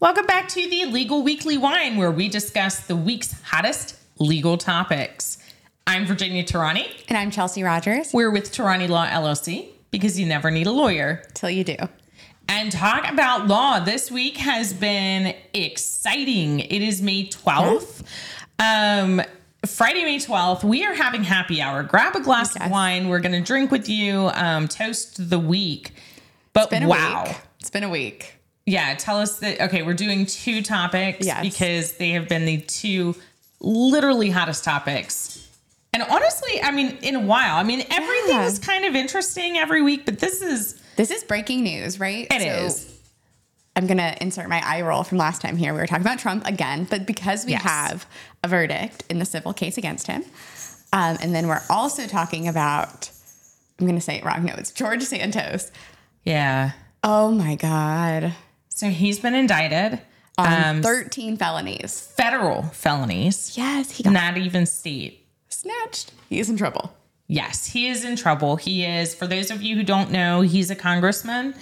Welcome back to the Legal Weekly Wine, where we discuss the week's hottest legal topics. I'm Virginia Tehrani. And I'm Chelsey Rogers. We're with Tehrani Law LLC because you never need a lawyer. Till you do. And talk about law this week has been exciting. It is May 12th. Um, Friday, May 12th, we are having happy hour. Grab a glass Yes. of wine. We're going to drink with you, um, toast the week. But Been a wow. week. It's been a week. Yeah, tell us that. Okay, we're doing two topics Yes. because they have been the two literally hottest topics. And honestly, I mean, in a while, I mean, everything Yeah. is kind of interesting every week, but this is, This is breaking news, right? It It is. I'm going to insert my eye roll from last time here. We were talking about Trump again, but because we Yes. have a verdict in the civil case against him, um, and then we're also talking about, I'm going to say it wrong. No, it's George Santos. yeah. Oh my God. So he's been indicted On um, 13 felonies. federal felonies, Yes, he got not even state. snatched. He is in trouble. Yes, he is in trouble. He is, for those of you who don't know, he's a congressman.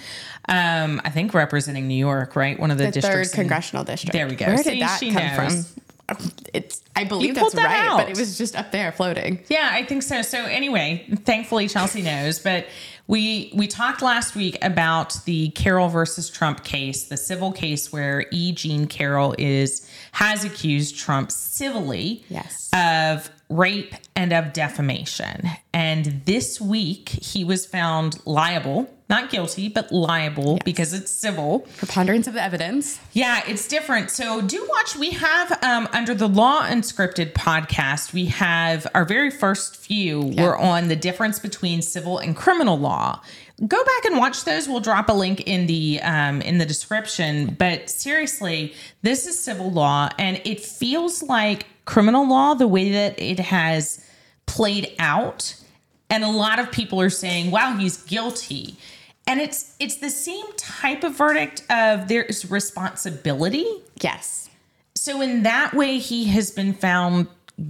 Um, I think representing New York, right? One of the, The third districts. in- congressional district. There we go. Where See, did that come knows. from? It's. I believe that's that right, out. but it was just up there floating. Yeah, I think so. So anyway, thankfully Chelsey knows, but we we talked last week about the Carroll versus Trump case, the civil case where E. Jean Carroll is has accused Trump civilly Yes. of rape and of defamation. And this week he was found liable, not guilty, but liable because it's civil. Preponderance of the evidence. Yeah, it's different. So do watch. We have um, under the Law Unscripted podcast, we have our very first few were on the difference between civil and criminal law. Go back and watch those. We'll drop a link in the um, in the description. But seriously, this is civil law, and it feels like criminal law the way that it has played out. And a lot of people are saying, "Wow, he's guilty." And it's it's the same type of verdict of there's responsibility. Yes. So in that way he has been found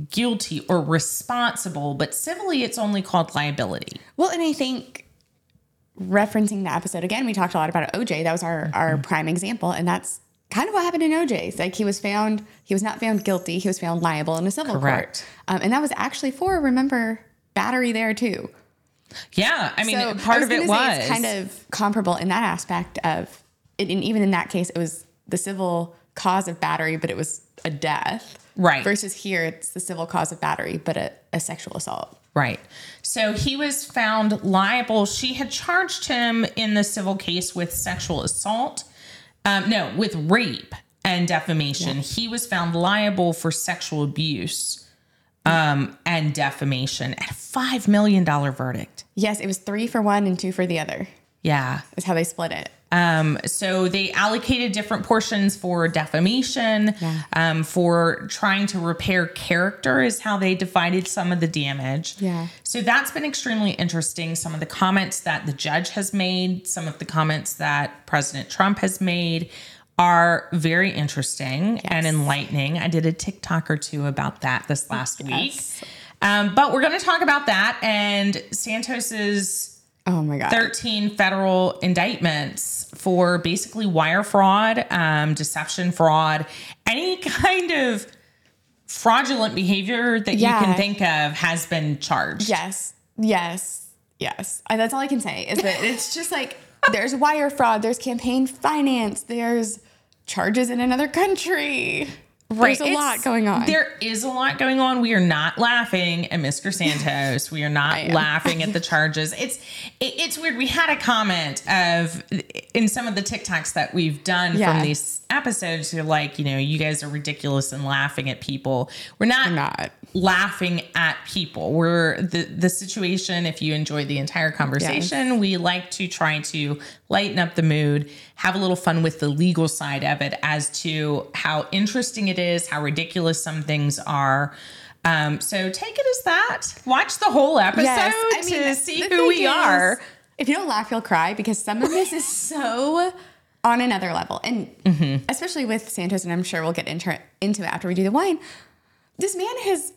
guilty or responsible, but civilly it's only called liability. Well, and I think referencing the episode again, we talked a lot about OJ. That was our our Mm-hmm. prime example, and that's kind of what happened in OJ. Like he was found, he was not found guilty. He was found liable in a civil Correct. court, um, and that was actually for remember battery there too. Yeah, I mean So part I of it was it's kind of comparable in that aspect of, and and even in that case, it was the civil cause of battery, but it was a death. Right. Versus here, it's the civil cause of battery, but a, a sexual assault. Right. So he was found liable. She had charged him in the civil case with sexual assault. Um, no, with rape and defamation. He was found liable for sexual abuse um, and defamation at a $5 million verdict. Yes, it was three for one and two for the other. Yeah. Is how they split it. Um, so they allocated different portions for defamation, Yeah. um, for trying to repair character, is how they divided some of the damage. Yeah. So that's been extremely interesting. Some of the comments that the judge has made, some of the comments that President Trump has made are very interesting and enlightening. I did a TikTok or two about that this last week. Um, but we're going to talk about that and Santos's Oh my god. 13 federal indictments for basically wire fraud, um, deception fraud, any kind of fraudulent behavior that you can think of has been charged. Yes. Yes. Yes. That's all I can say is that it's just like there's wire fraud, there's campaign finance, there's charges in another country. There's a It's- lot going on. There is a lot going on. We are not laughing at Mr. Santos. We are not laughing at the charges. It's it, it's weird. We had a comment of in some of the TikToks that we've done from these episodes. You're like, you know, you guys are ridiculous and laughing at people. We're not, We're not. laughing at people. We're the the situation. If you enjoyed the entire conversation, we like to try to lighten up the mood, have a little fun with the legal side of it as to how interesting it is, how ridiculous some things are. Um, so take it as that. Watch the whole episode to see who we is, are. If you don't laugh, you'll cry because some of this is so on another level. And Mm-hmm. especially with Santos, and I'm sure we'll get into into it after we do the wine. This man has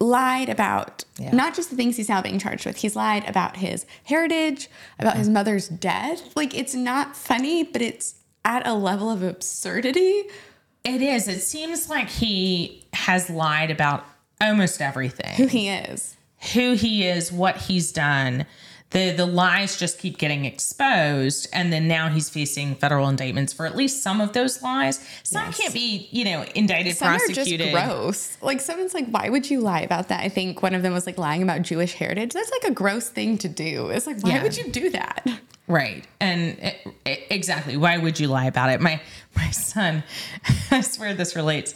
lied about Yeah. not just the things he's now being charged with. He's lied about his heritage, about his mother's death. Like it's not funny, but it's at a level of absurdity. It is. It seems like he has lied about almost everything. Who he is. Who he is, what he's done. The the lies just keep getting exposed and then now he's facing federal indictments for at least some of those lies. Some Yes. can't be, you know, indicted, Some prosecuted. are just gross. Like someone's like, why would you lie about that? I think one of them was like lying about Jewish heritage. That's like a gross thing to do. It's like, why Yeah. would you do that? Right. And it, it- exactly. Why would you lie about it? My my son, I swear this relates.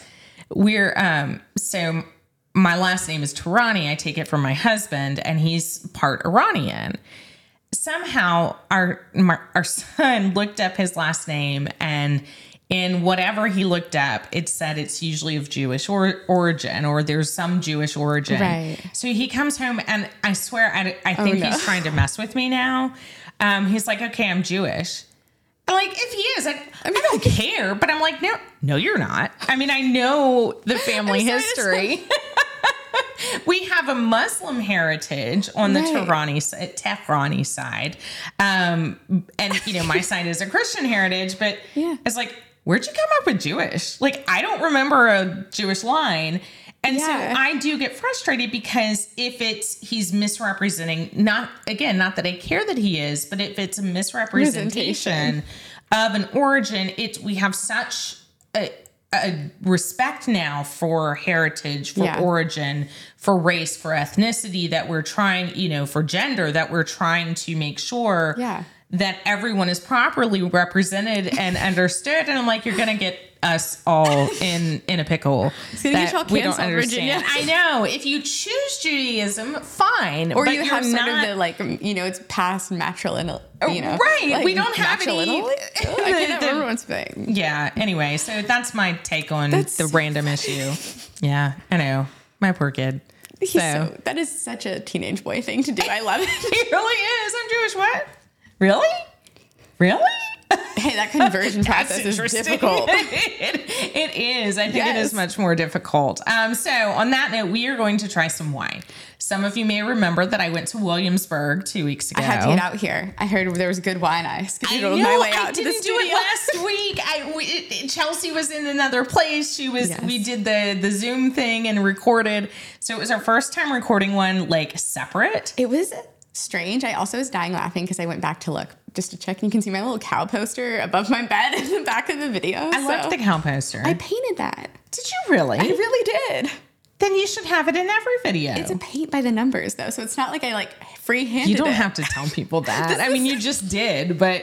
We're um so my last name is Tehrani. I take it from my husband and he's part Iranian. Somehow our my, our son looked up his last name and in whatever he looked up, it said it's usually of Jewish or, origin or there's some Jewish origin. Right. So he comes home and I swear I, I think no. he's trying to mess with me now. Um, he's like, okay, I'm Jewish. Like, if he is, I, I, don't care. But I'm like, no, no, you're not. I mean, I know the family history. we have a Muslim heritage on the Right. Tehrani, Tehrani side. Um, and, you know, my side is a Christian heritage, but Yeah. it's like, where'd you come up with Jewish? Like, I don't remember a Jewish line. And Yeah. so I do get frustrated because if it's he's misrepresenting, not again, not that I care that he is, but if it's a misrepresentation of an origin, it's we have such a, a respect now for heritage, for Yeah. origin, for race, for ethnicity that we're trying, you know, for gender that we're trying to make sure Yeah. That everyone is properly represented and understood. And I'm like, you're gonna get us all in in a pickle that we don't understand. Virginia. I know. If you choose Judaism, fine. Or but you have sort not, of the like, you know, it's past matrilineal, uh, oh, you know. Right, like, we don't have any-? Oh, I can't the- remember what's. Yeah. Anyway, so that's my take on That's the so random issue. Yeah, I know. My poor kid. So so, that is such a teenage boy thing to do. I love it. he really is. I'm Jewish. What? Really? Really? hey, that conversion process is difficult. it, it is. I think it is much more difficult. Um, so, on that note, we are going to try some wine. Some of you may remember that I went to Williamsburg two weeks ago. I had to get out here. I heard there was good wine. I I know, my way I out to the didn't do it last week. I we, it- Chelsey was in another place. She was. Yes. We did the the Zoom thing and recorded. So it was our first time recording one like separate. It was strange. I also was dying laughing because I went back to look just to check. And you can see my little cow poster above my bed in the back of the video. I so loved the cow poster. I painted that. did you really? I really did. then you should have it in every video. It's a paint by the numbers though, so it's not like I like freehanded. you don't it. have to tell people that. I mean, you just did, but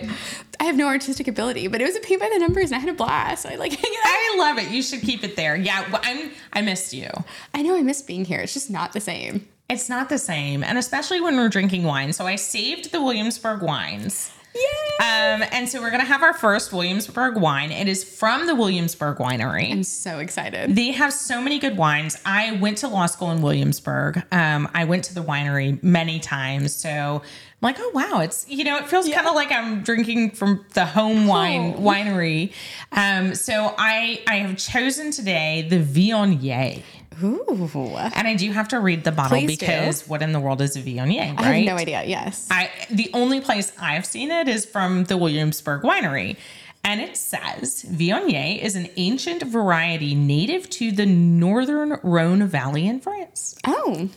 I have no artistic ability, but it was a paint by the numbers, and I had a blast. I like hang it. I love it. You should keep it there. Yeah, well, I'm. I missed you. I know I miss being here. It's just not the same. It's not the same, and especially when we're drinking wine. So I saved the Williamsburg wines. Yay! Um, and so we're gonna have our first Williamsburg wine. It is from the Williamsburg Winery. I'm so excited. They have so many good wines. I went to law school in Williamsburg. Um, I went to the winery many times. So I'm like, oh wow, it's you know, it feels kind of like I'm drinking from the home wine winery. Um, so I I have chosen today the Viognier. Ooh. And I do have to read the bottle Please do. because what in the world is a Viognier, right? I have no idea. Yes. I the only place I've seen it is from the Williamsburg Winery. And it says Viognier is an ancient variety native to the northern Rhone Valley in France. oh,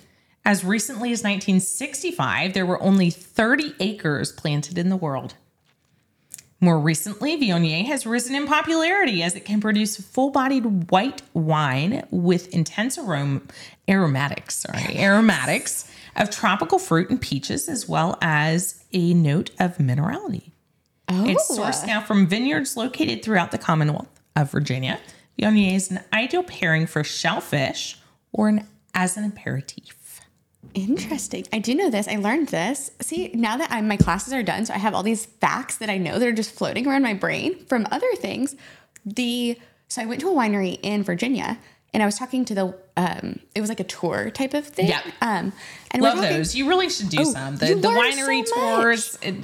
As recently as 1965, there were only 30 acres planted in the world. More recently, Viognier has risen in popularity as it can produce full-bodied white wine with intense aroma, aromatics, sorry, aromatics of tropical fruit and peaches, as well as a note of minerality. oh. It's sourced now from vineyards located throughout the Commonwealth of Virginia. Viognier is an ideal pairing for shellfish or an, as an aperitif. Interesting. I do know this. I learned this. See, now that I'm, my classes are done, so I have all these facts that I know that are just floating around my brain from other things. The so I went to a winery in Virginia, and I was talking to the um, it was like a tour type of thing. Yeah. Um, and Love talking- those. You really should do Oh, some. The, the winery so tours. It,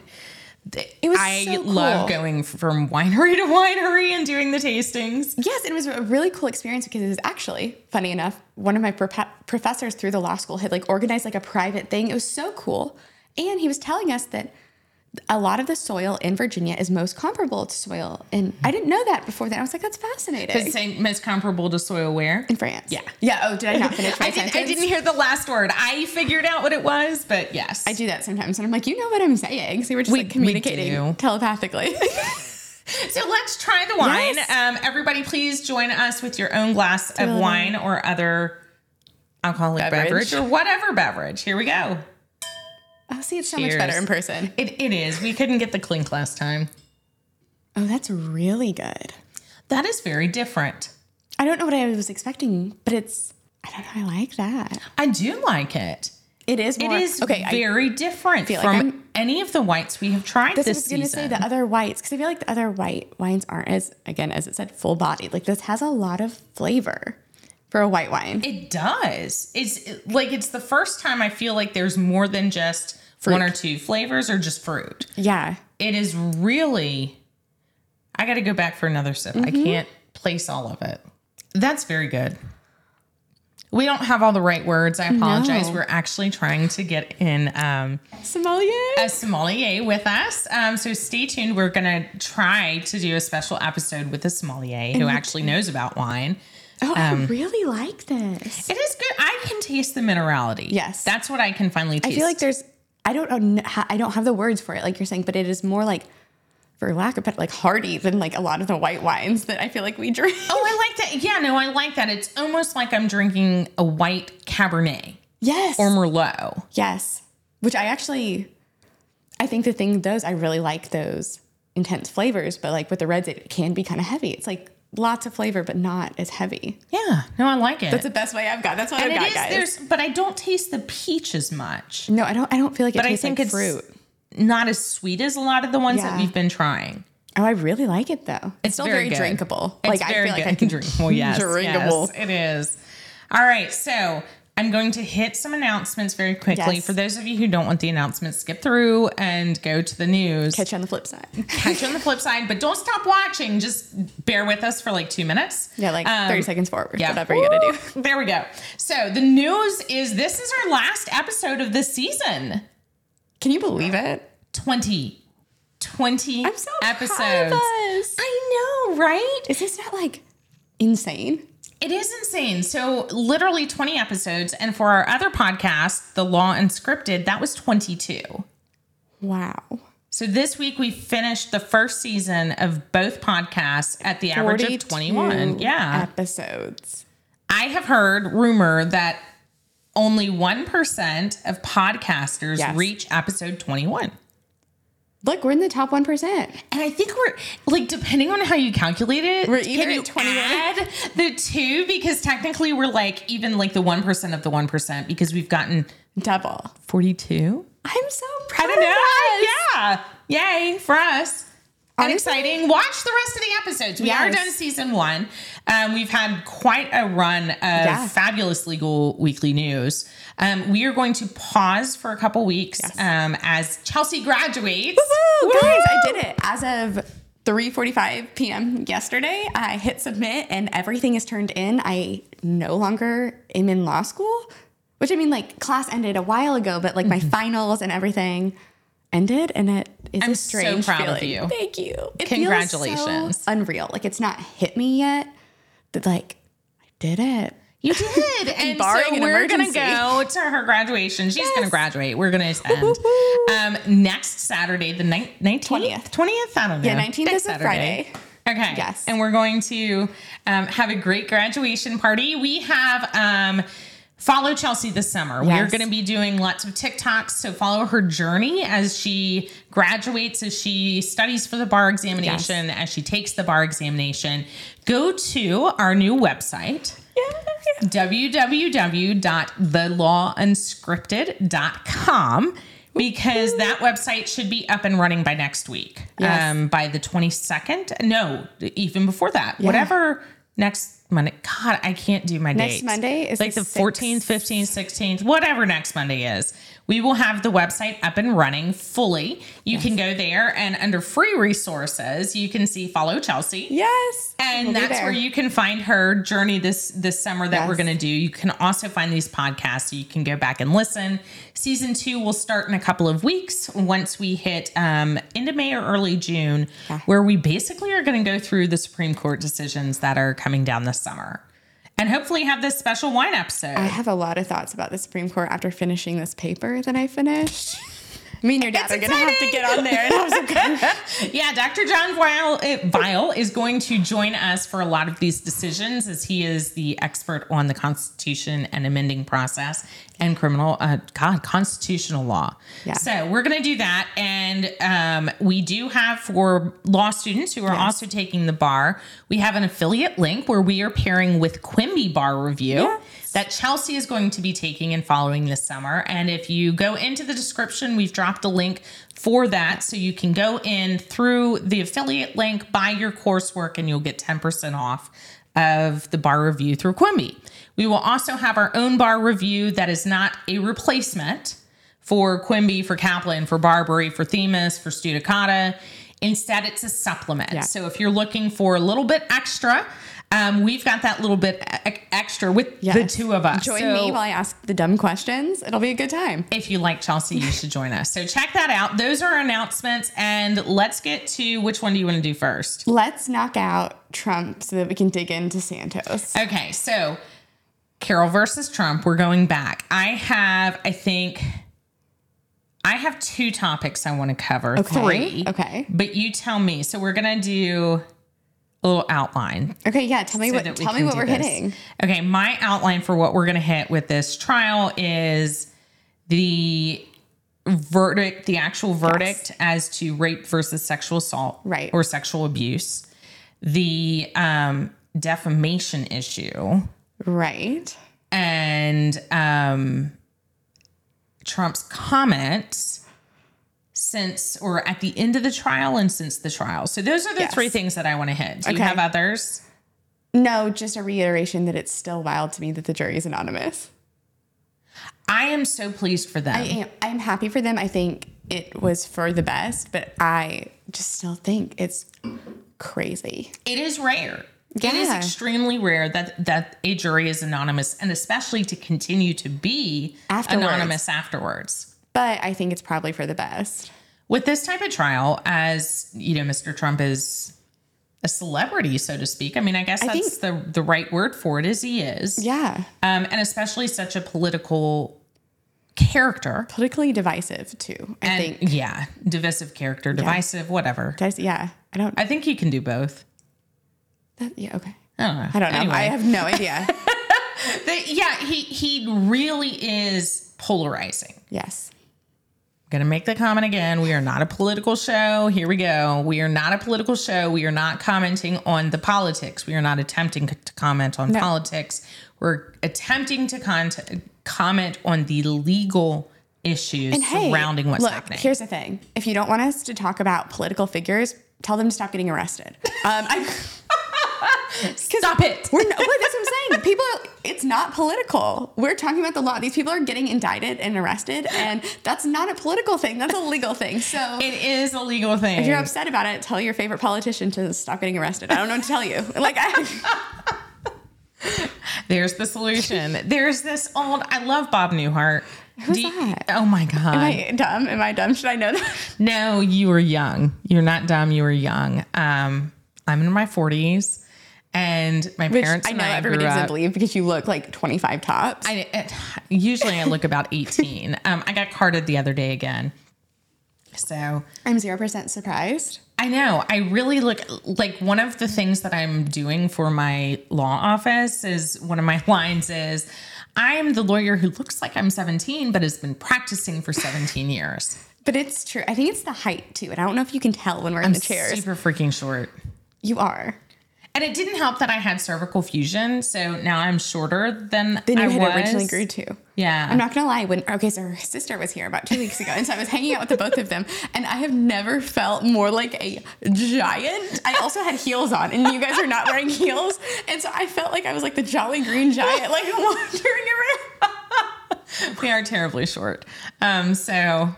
It was I so love going from winery to winery and doing the tastings. Yes, it was a really cool experience because it was actually funny enough. One of my professors through the law school had like organized like a private thing. It was so cool, and he was telling us that a lot of the soil in Virginia is most comparable to soil. And I didn't know that before that. I was like, that's fascinating. The same most comparable to soil where? In France. Yeah. Yeah. Oh, did I not finish my I, didn't, I didn't hear the last word. I figured out what it was, but yes. I do that sometimes. And I'm like, you know what I'm saying. So we're just We- like communicating telepathically. So let's try the wine. Yes. Um, everybody, please join us with your own glass of wine or other alcoholic beverage. Beverage. or whatever beverage. Here we go. Oh, see, it's so Cheers. much better in person. It, it is. We couldn't get the clink last time. Oh, that's really good. That is very different. I don't know what I was expecting, but it's, I don't know. I like that. I do like it. It is It more. is okay. I, very different feel like from I'm- any of the whites we have tried this this, was going to say the other whites because I feel like the other white wines aren't as, again, as it said, full bodied. Like this has a lot of flavor for a white wine. It does. It's like it's the first time I feel like there's more than just one or two flavors or just fruit. yeah. It is really. I got to go back for another sip. I Mm-hmm. can't place all of it. That's very good. We don't have all the right words. I apologize. No. We're actually trying to get in um, Sommelier. a sommelier with us. Um, so stay tuned. We're going to try to do a special episode with a sommelier who actually knows about wine. Oh, um, I really like this. It is good. I can taste the minerality. Yes. That's what I can finally taste. I feel like there's, I don't know, I don't have the words for it, like you're saying, but it is more like, for lack of better, like hearty than like a lot of the white wines that I feel like we drink. Oh, I like that. Yeah, no, I like that. It's almost like I'm drinking a white Cabernet yes. or Merlot. Yes. Which I actually, I think the thing those, I really like those intense flavors, but like with the reds, it can be kind of heavy. It's like lots of flavor, but not as heavy. Yeah, no, I like it. That's the best way I've got. That's what and I've it got, is, guys. there's, but I don't taste the peach as much. no, I don't. I don't feel like it But I think like it's fruit. not as sweet as a lot of the ones that we've been trying. Oh, I really like it though. It's, still very, good. drinkable. It's like very I feel good. like I can drinkable. Yes, drinkable. yes, it is. All right, so I'm going to hit some announcements very quickly. Yes. For those of you who don't want the announcements, skip through and go to the news. catch you on the flip side. catch you on the flip side, but don't stop watching. Just bear with us for like two minutes. Yeah, like Um, 30 seconds forward. yeah. Whatever you gotta do. There we go. So the news is this is our last episode of the season. Can you believe it? 20. 20 I'm so episodes. proud of us. I know, right? Is this not like insane? It is insane. So literally 20 episodes. And for our other podcast, The Law Unscripted, that was 22. Wow. So this week we finished the first season of both podcasts at the average of 21. Yeah. Episodes. I have heard rumor that only 1% of podcasters Yes. reach episode 21. Look, we're in the top 1%. And I think we're like, depending on how you calculate it, We're can either you at 21 add the two? Because technically we're like even like the 1% of the 1% because we've gotten Double. 42. I'm so proud I don't know. of us. Yeah. Yay for us. And exciting. Watch the rest of the episodes. We are done season one. Um, we've had quite a run of Yeah. fabulous legal weekly news. Um, we are going to pause for a couple weeks Yes. um, as Chelsey graduates. Woo, guys, I did it. As of 3:45 p.m. yesterday, I hit submit and everything is turned in. I no longer am in law school, which I mean like class ended a while ago, but like my finals and everything ended and it is. I'm a so strange proud of feeling. you. Thank you. It Congratulations. Feels so unreal. Like it's not hit me yet. That like I did it. You did. and so we're going to go to her graduation. She's going to graduate. We're going to end um, next Saturday, the ni- 19th? 20th. 20th? I don't know. Yeah, 19th Next is a Friday. Okay. Yes. And we're going to um, have a great graduation party. We have um, follow Chelsey this summer. We're going to be doing lots of TikToks. So follow her journey as she graduates, as she studies for the bar examination, as she takes the bar examination. Go to our new website www.thelawunscripted.com because that website should be up and running by next week. Yes. Um, by the 22nd. No, even before that. Whatever next Monday. God, I can't do my Next dates. Monday is like the, the 14th, 15th, 16th, whatever next Monday is. We will have the website up and running fully. You can go there and under free resources, you can see follow Chelsey. Yes. And We'll that's where you can find her journey this this summer that we're going to do. You can also find these podcasts so you can go back and listen. Season 2 will start in a couple of weeks once we hit um into May or early June where we basically are going to go through the Supreme Court decisions that are coming down this summer. And hopefully have this special wine episode. I have a lot of thoughts about the Supreme Court after finishing this paper that I finished. Me and your dad It's are going to have to get on there and have some Yeah, Dr. John Weil, uh, Weil is going to join us for a lot of these decisions as he is the expert on the Constitution and amending process and criminal, uh, God, constitutional law. Yeah. So we're going to do that. And um, we do have for law students who are also taking the bar, we have an affiliate link where we are pairing with Quimbee Bar Review Yes. That Chelsey is going to be taking and following this summer. And if you go into the description, we've dropped a link for that. So you can go in through the affiliate link, buy your coursework, and you'll get 10% off of the bar review through Quimbee. We will also have our own bar review that is not a replacement for Quimbee, for Kaplan, for Barbri, for Themis, for Studicata. Instead, it's a supplement. Yeah. So if you're looking for a little bit extra, um, we've got that little bit e- extra with the two of us. Join So me while I ask the dumb questions. It'll be a good time. if you like Chelsey, you should join us. So check that out. Those are announcements. And let's get to which one do you want to do first? Let's knock out Trump so that we can dig into Santos. Okay, so Carroll versus Trump, we're going back. I have, I think, I have two topics I want to cover. Okay, Three. okay. But you tell me. So we're gonna do a little outline. Okay, yeah. Tell me so what. tell me what we're this. hitting. Okay, my outline for what we're going to hit with this trial is the verdict, the actual verdict as to rape versus sexual assault, Right. or sexual abuse, the um, defamation issue, Right. and um, Trump's comments since or at the end of the trial and since the trial. So those are the Yes. three things that I want to hit. Do you have others? No, just a reiteration that it's still wild to me that the jury is anonymous. I am so pleased for them. I am. I'm happy for them. I think it was for the best, but I just still think it's crazy. it is rare. It is extremely rare that that a jury is anonymous, and especially to continue to be Afterwards. anonymous afterwards. But I think it's probably for the best. With this type of trial, as you know, Mr. Trump is a celebrity, so to speak. I mean, I guess I that's the the right word for it, as he is, Yeah. um, and especially such a political character. Politically divisive too. I And think. yeah, divisive character, divisive, whatever. Does yeah. I don't. I think he can do both. that, yeah. Okay. I don't know. I don't know. Anyway. I have no idea. The- yeah, he he really is polarizing. yes. Gonna make the comment again. We are not a political show. Here we go. We are not a political show. We are not commenting on the politics. We are not attempting to comment on politics. We're attempting to con- comment on the legal issues And hey, surrounding what's look, happening. here's the thing: if you don't want us to talk about political figures, tell them to stop getting arrested. Um, I, Stop it. we're no, but that's what I'm saying. People, it's not political. We're talking about the law. These people are getting indicted and arrested, and that's not a political thing. That's a legal thing. So It is a legal thing. if you're upset about it, tell your favorite politician to stop getting arrested. I don't know what to tell you. Like, I, There's the solution. There's this old. I love Bob Newhart. Who's you- that? Oh my god. am I dumb? Am I dumb? Should I know that? No, you were young. You're not dumb. You were young. Um, I'm in my 40s, and my Which parents I and know I everybody doesn't up. believe because you look like 25 tops. I, it, usually I look about 18. um, I got carded the other day again. So I'm 0% surprised. I know. I really look like one of the things that I'm doing for my law office is one of my lines is I'm the lawyer who looks like I'm 17 but has been practicing for 17 years. But it's true. I think it's the height too. And I don't know if you can tell when we're in the chairs. Super freaking short. You are. And it didn't help that I had cervical fusion, so now I'm shorter than Then you I had was. originally grew to. Yeah. I'm not gonna lie. When okay, so her sister was here about two weeks ago, and so I was hanging out with the both of them, and I have never felt more like a giant. I also had heels on, and you guys are not wearing heels, and so I felt like I was like the Jolly Green Giant, like wandering around. we are terribly short. Um, so anyway,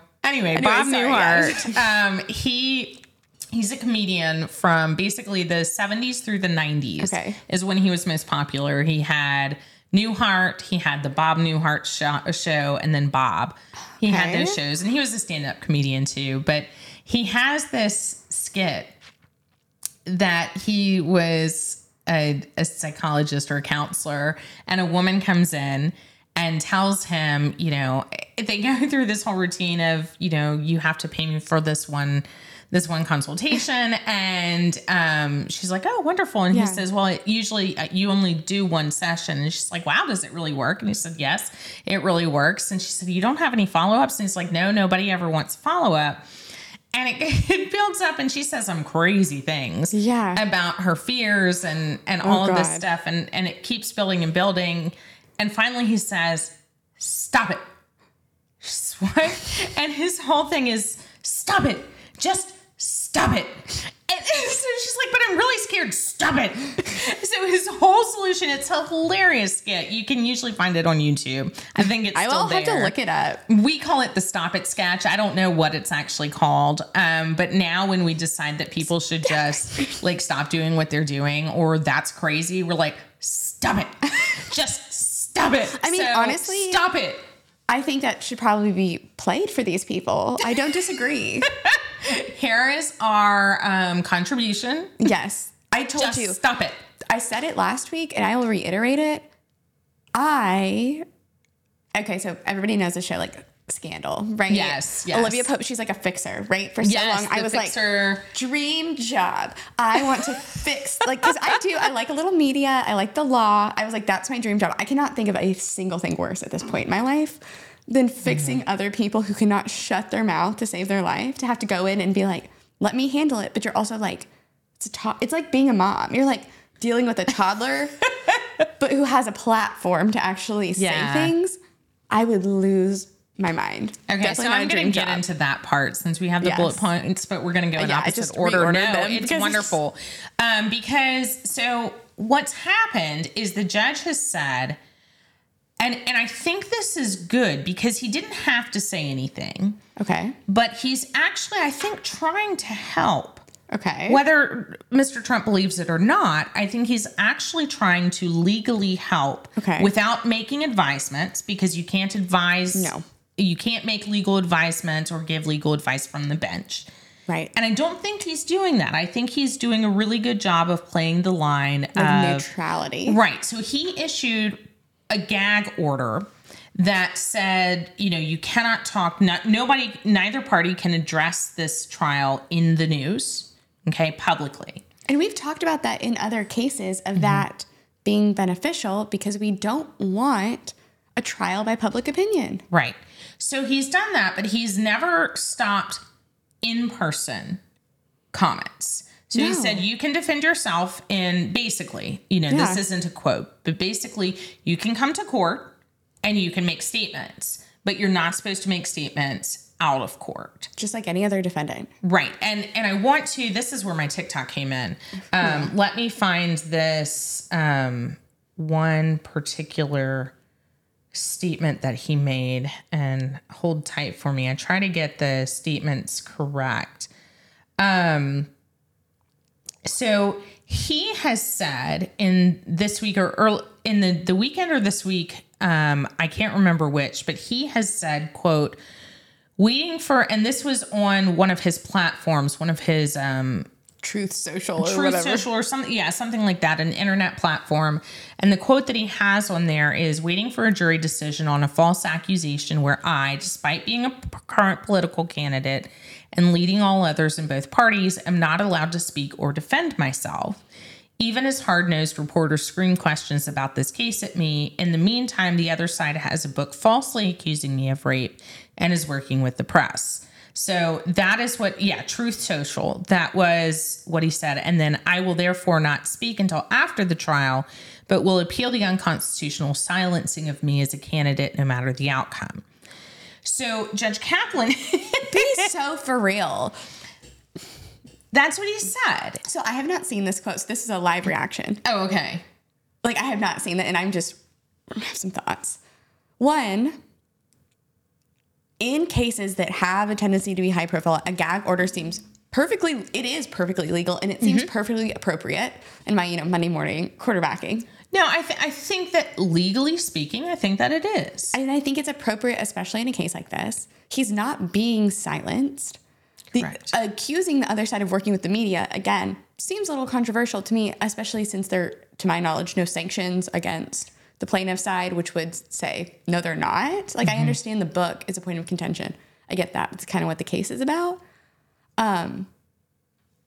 Anyway, Bob sorry, Newhart, um, he he's a comedian from basically the 70s through the 90s. Okay. is when he was most popular. He had Newhart, he had the Bob Newhart show, show and then Bob. He had those shows, and he was a stand-up comedian too. But he has this skit that he was a, a psychologist or a counselor, and a woman comes in and tells him, you know, they go through this whole routine of, you know, you have to pay me for this one this one consultation and um, she's like oh wonderful. And Yeah. he says well it usually uh, you only do one session. And she's like wow does it really work? And he said yes it really works. And she said you don't have any follow-ups? And he's like no nobody ever wants follow-up. And it, it builds up and she says some crazy things Yeah. about her fears and and all of this stuff and and it keeps building and building. And finally he says stop it. What and his whole thing is stop it. Just stop it and so she's like but i'm really scared stop it so his whole solution it's a hilarious skit you can usually find it on youtube i think it's I still will have to look it up. we call it the stop it sketch. I don't know what it's actually called. Um, but now when we decide that people should just like stop doing what they're doing or that's crazy, we're like, stop it. just stop it. I mean, honestly- stop it. I think that should probably be played for these people. I don't disagree. Here is our um, contribution. yes. I told Just you. stop it. I said it last week and I will reiterate it. I okay, so everybody knows the show like Scandal, right? Yes, yes. Olivia Pope, she's like a fixer, right? For so Yes, long, I was fixer. like, dream job. I want to fix, like, because I do. I like a little media. I like the law. I was like, that's my dream job. I cannot think of a single thing worse at this point in my life than fixing Mm-hmm. other people who cannot shut their mouth to save their life. To have to go in and be like, let me handle it, but you're also like, it's a to- it's like being a mom. You're like dealing with a toddler, but who has a platform to actually say things. I would lose my mind. Okay, Definitely so I'm going to get job. into that part since we have the Yes. bullet points, but we're going to go in Yeah, opposite order. No, them it's wonderful. Um, because so what's happened is the judge has said, and and I think this is good because he didn't have to say anything, Okay. but he's actually I think trying to help. Okay. Whether Mr. Trump believes it or not, I think he's actually trying to legally help Okay. without making advisements because you can't advise. No. You can't make legal advisements or give legal advice from the bench. Right. And I don't think he's doing that. I think he's doing a really good job of playing the line of neutrality. Right. So he issued a gag order that said, you know, you cannot talk. Not, nobody, neither party can address this trial in the news. Okay, publicly. And we've talked about that in other cases Mm-hmm. of that being beneficial because we don't want a trial by public opinion. Right. So he's done that, but he's never stopped in person comments. So he said, you can defend yourself And basically, you know, Yeah. this isn't a quote, but basically, you can come to court and you can make statements, but you're not supposed to make statements out of court. Just like any other defendant. Right. And and I want to this is where my TikTok came in. Um let me find this um one particular statement that he made and hold tight for me. I try to get the statements correct. Um so he has said in this week or early, in the the weekend or this week um I can't remember which, but he has said quote waiting for and this was on one of his platforms one of his um Truth Social or truth whatever. social or something yeah something like that an internet platform and the quote that he has on there is waiting for a jury decision on a false accusation where i despite being a current political candidate and leading all others in both parties am not allowed to speak or defend myself even as hard nosed reporters scream questions about this case at me, in the meantime, the other side has a book falsely accusing me of rape and is working with the press. So that is what, yeah, Truth Social, that was what he said. And then I will therefore not speak until after the trial, but will appeal the unconstitutional silencing of me as a candidate no matter the outcome. So Judge Kaplan, Be so for real. that's what he said. So I have not seen this quote. So this is a live reaction. Oh, okay. Like I have not seen that, and I'm just I have some thoughts. One, in cases that have a tendency to be high profile, a gag order seems perfectly it is perfectly legal and it seems mm-hmm. perfectly appropriate in my, you know, Monday morning quarterbacking. No, I, th- I think that legally speaking, I think that it is. And I think it's appropriate, especially in a case like this. He's not being silenced. The, accusing the other side of working with the media, again, seems a little controversial to me, especially since there, to my knowledge, no sanctions against the plaintiff side, which would say, no, they're not. Like, I understand the book is a point of contention. I get that. It's kind of what the case is about. Um,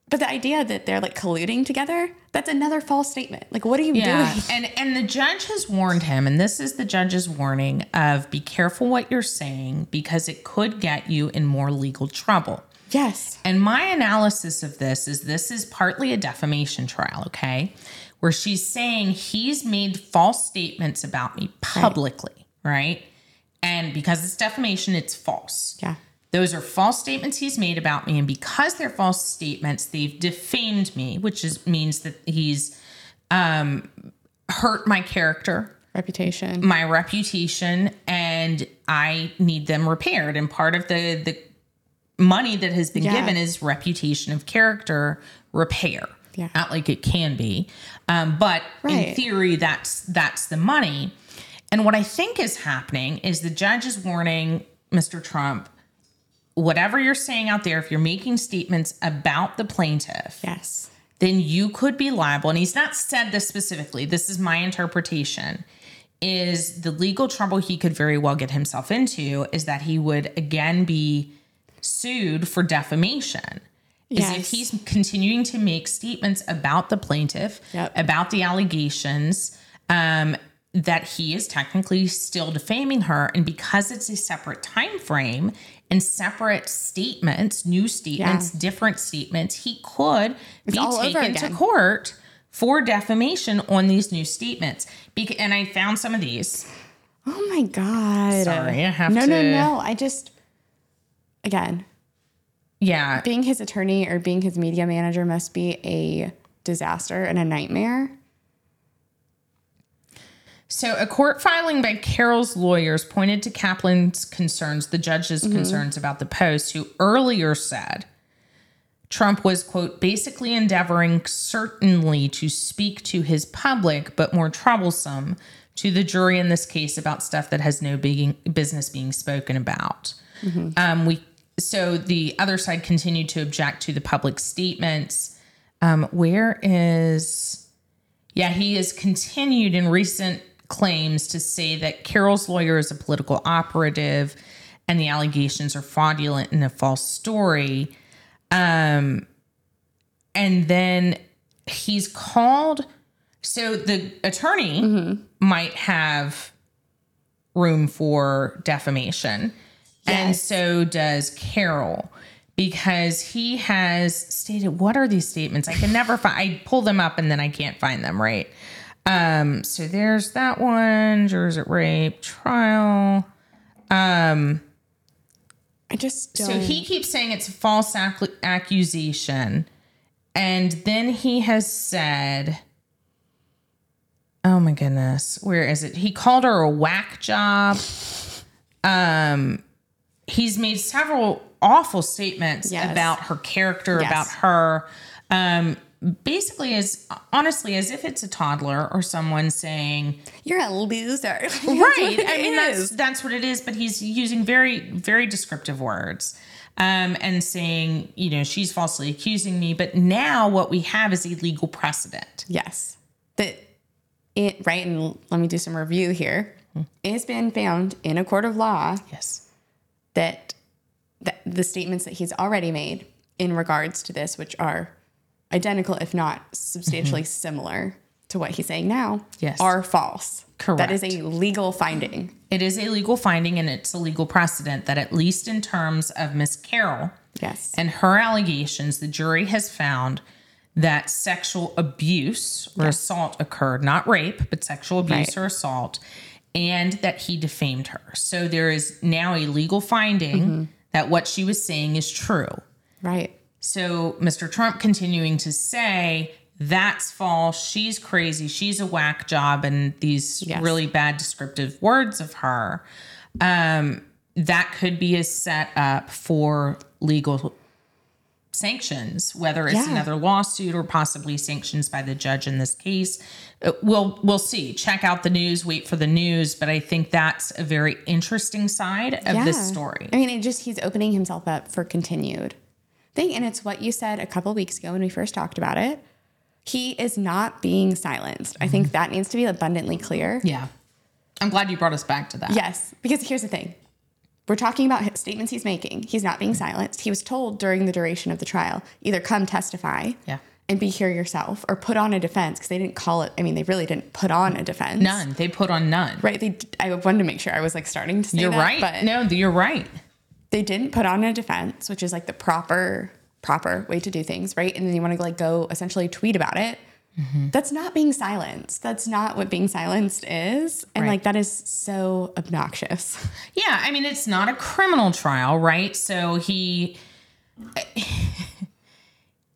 but the idea that they're like colluding together, that's another false statement. Like, what are you Yeah, doing? and and the judge has warned him, and this is the judge's warning of be careful what you're saying because it could get you in more legal trouble. Yes. And my analysis of this is this is partly a defamation trial, okay? Where she's saying he's made false statements about me publicly, right? And because it's defamation, it's false. Yeah. Those are false statements he's made about me, and because they're false statements, they've defamed me, which is means that he's um, hurt my character, Reputation. my reputation, and I need them repaired. And part of the the money that has been Yeah. given is reputation of character repair. Yeah. Not like it can be, um, but in theory, that's that's the money. And what I think is happening is the judge is warning Mr. Trump whatever you're saying out there, if you're making statements about the plaintiff, Yes. then you could be liable. And he's not said this specifically. This is my interpretation. Is the legal trouble he could very well get himself into is that he would again be sued for defamation. Is if he's continuing to make statements about the plaintiff, Yep. about the allegations, um, that he is technically still defaming her, and because it's a separate time frame and separate statements, new statements, different statements, he could be taken to court for defamation on these new statements. Bec- and I found some of these. Oh my god. Sorry, I have no, No, to- no, I just again, Yeah, being his attorney or being his media manager must be a disaster and a nightmare. So, a court filing by Carroll's lawyers pointed to Kaplan's concerns, the judge's concerns about the post, who earlier said Trump was, quote, basically endeavoring certainly to speak to his public, but more troublesome to the jury in this case about stuff that has no being, business being spoken about. Um, we so the other side continued to object to the public statements. Um, where is yeah, he has continued in recent claims to say that Carroll's lawyer is a political operative and the allegations are fraudulent and a false story. Um, and then he's called, so the attorney might have room for defamation. And so does Carol because he has stated what are these statements? I can never find I pull them up and then I can't find them, right? Um so there's that one, jurors at rape trial. Um, I just don't. So he keeps saying it's a false ac- accusation. And then he has said, oh my goodness, where is it? He called her a whack job. Um, he's made several awful statements Yes. about her character, Yes. about her. Um, basically, as honestly as if it's a toddler or someone saying, You're a loser. right i mean that's that's what it is but he's using very very descriptive words um, and saying you know she's falsely accusing me but now what we have is a legal precedent Yes. That it right, and let me do some review here. It's been found in a court of law yes that the, the statements that he's already made in regards to this, which are identical, if not substantially similar to what he's saying now, Yes. are false. Correct. That is a legal finding. it is a legal finding and it's a legal precedent that at least in terms of miss carroll Yes. and her allegations the jury has found that sexual abuse or assault occurred not rape but sexual abuse Right. or assault and that he defamed her so there is now a legal finding Mm-hmm. that what she was saying is true right. So Mr. Trump continuing to say that's false. She's crazy. She's a whack job, and these Yes. really bad descriptive words of her. Um, that could be a setup for legal sanctions, whether it's Yeah. another lawsuit or possibly sanctions by the judge in this case. Uh, We'll we'll see. Check out the news. Wait for the news. But I think that's a very interesting side of this story. I mean, it just he's opening himself up for continued thing, and it's what you said a couple weeks ago when we first talked about it. He is not being silenced. I think mm-hmm. that needs to be abundantly clear. Yeah, I'm glad you brought us back to that. Yes, because here's the thing. We're talking about statements he's making. He's not being silenced. He was told during the duration of the trial either come testify Yeah. and be here yourself or put on a defense because they didn't call it, I mean, they really didn't put on a defense. None. They put on none. Right. They, I wanted to make sure I was like starting to say You're that, right. But no, you're right. They didn't put on a defense, which is like the proper proper way to do things, right? And then you want to like go essentially tweet about it. Mm-hmm. That's not being silenced. That's not what being silenced is. And Right. like that is so obnoxious. Yeah, I mean it's not a criminal trial, right? So he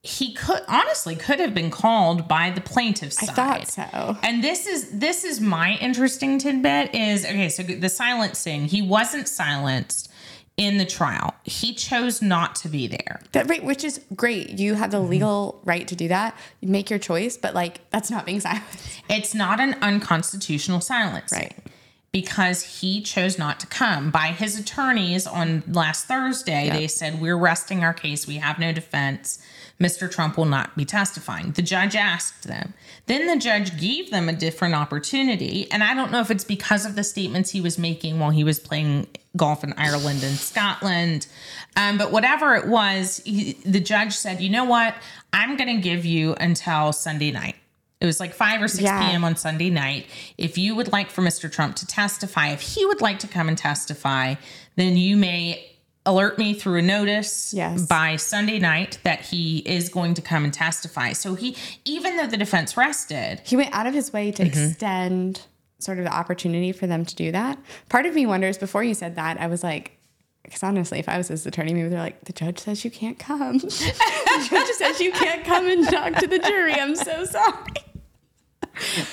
he could honestly could have been called by the plaintiff's I thought so. And this is this is my interesting tidbit is okay, so the silencing, he wasn't silenced in the trial. He chose not to be there. That right, which is great. You have the mm-hmm. legal right to do that. You make your choice, but like that's not being silenced. It's not an unconstitutional silence. Right. Because he chose not to come. By his attorneys on last Thursday, they said, We're resting our case. We have no defense. Mr. Trump will not be testifying. The judge asked them. Then the judge gave them a different opportunity. And I don't know if it's because of the statements he was making while he was playing golf in Ireland and Scotland. Um, but whatever it was, he, the judge said, You know what? I'm going to give you until Sunday night. It was like 5 or 6 Yeah. p.m. on Sunday night. If you would like for Mr. Trump to testify, if he would like to come and testify, then you may alert me through a notice Yes. by Sunday night that he is going to come and testify. So he, even though the defense rested, He went out of his way to mm-hmm. extend sort of the opportunity for them to do that. Part of me wonders before you said that, I was like, because honestly, if I was his attorney, maybe they're like, the judge says you can't come. the judge says you can't come and talk to the jury. I'm so sorry.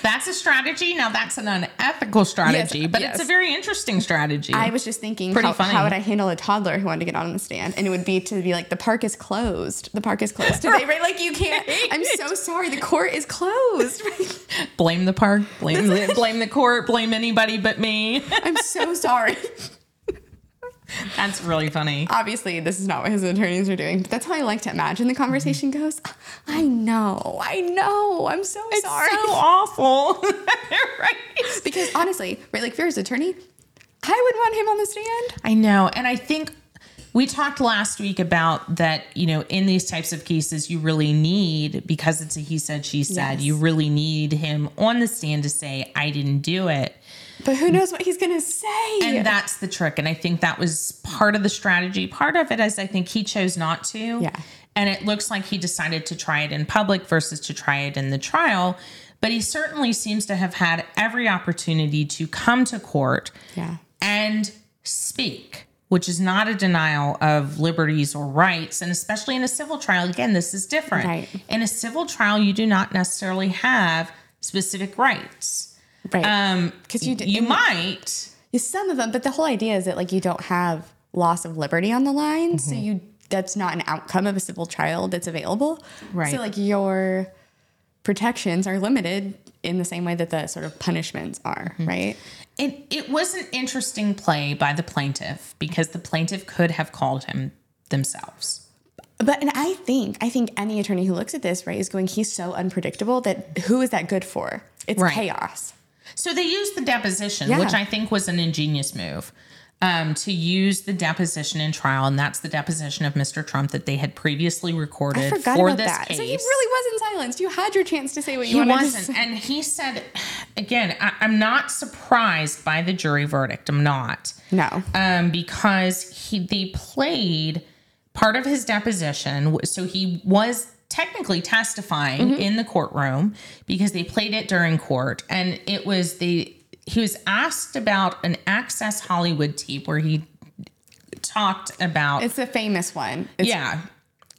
That's a strategy. Now that's an unethical strategy, but it's a very interesting strategy. I was just thinking, Pretty how, funny. how would I handle a toddler who wanted to get on the stand? And it would be to be like, the park is closed. The park is closed today, right? Like, you can't. I'm so sorry. The court is closed. blame the park, blame the, blame the court, blame anybody but me. I'm so sorry. That's really funny. Obviously, this is not what his attorneys are doing, but that's how I like to imagine the conversation mm-hmm. goes. I know. I know. I'm so sorry. It's sorry. so awful. right? because honestly, right, like if you're his attorney, I would want him on the stand. I know. And I think we talked last week about that, you know, in these types of cases, you really need, because it's a he said, she said, Yes. you really need him on the stand to say, I didn't do it. But who knows what he's gonna say? And that's the trick. And I think that was part of the strategy. Part of it is I think he chose not to. Yeah. And it looks like he decided to try it in public versus to try it in the trial. But he certainly seems to have had every opportunity to come to court Yeah. and speak, which is not a denial of liberties or rights. And especially in a civil trial, again, this is different. Right. In a civil trial, you do not necessarily have specific rights. Right. Um, because you you might. some of them, but the whole idea is that like you don't have loss of liberty on the line, so Mm-hmm. you that's not an outcome of a civil trial that's available. Right. So like your protections are limited in the same way that the sort of punishments are, Mm-hmm. right? It it was an interesting play by the plaintiff because the plaintiff could have called him themselves. But and I think I think any attorney who looks at this right is going, he's so unpredictable that who is that good for? It's Right. chaos. So they used the deposition, Yeah. which I think was an ingenious move. Um, to use the deposition in trial, and that's the deposition of Mr. Trump that they had previously recorded for this that. case. So he really wasn't silenced. You had your chance to say what you He wanted wasn't. And he said, again, I, I'm not surprised by the jury verdict. I'm not. No. Um, because he they played part of his deposition. So he was technically testifying Mm-hmm. in the courtroom because they played it during court. And it was the he was asked about an Access Hollywood tape where he talked about It's the famous one. It's yeah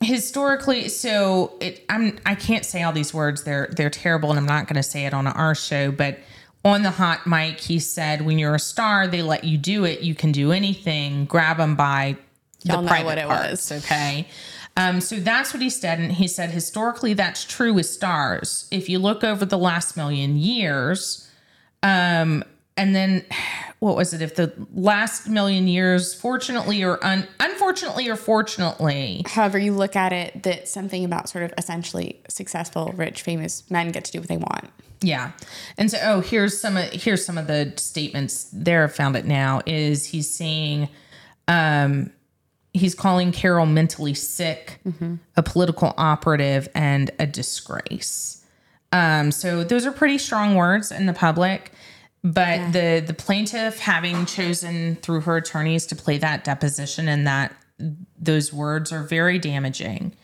historically so it i'm i can't say all these words they're they're terrible and i'm not going to say it on our show but on the hot mic, he said, "When you're a star, they let you do it. You can do anything. Grab them by the Y'all know private what it parts." Okay. Um, so that's what he said, and he said historically that's true with stars. If you look over the last million years, um, and then what was it? If the last million years, fortunately or un- unfortunately or fortunately, However, you look at it, that something about sort of essentially successful, rich, famous men get to do what they want. Yeah. And so oh, here's some of here's some of the statements there found it now is he's saying um he's calling Carroll mentally sick, a political operative and a disgrace. Um so those are pretty strong words in the public, but the the plaintiff having chosen through her attorneys to play that deposition and that those words are very damaging.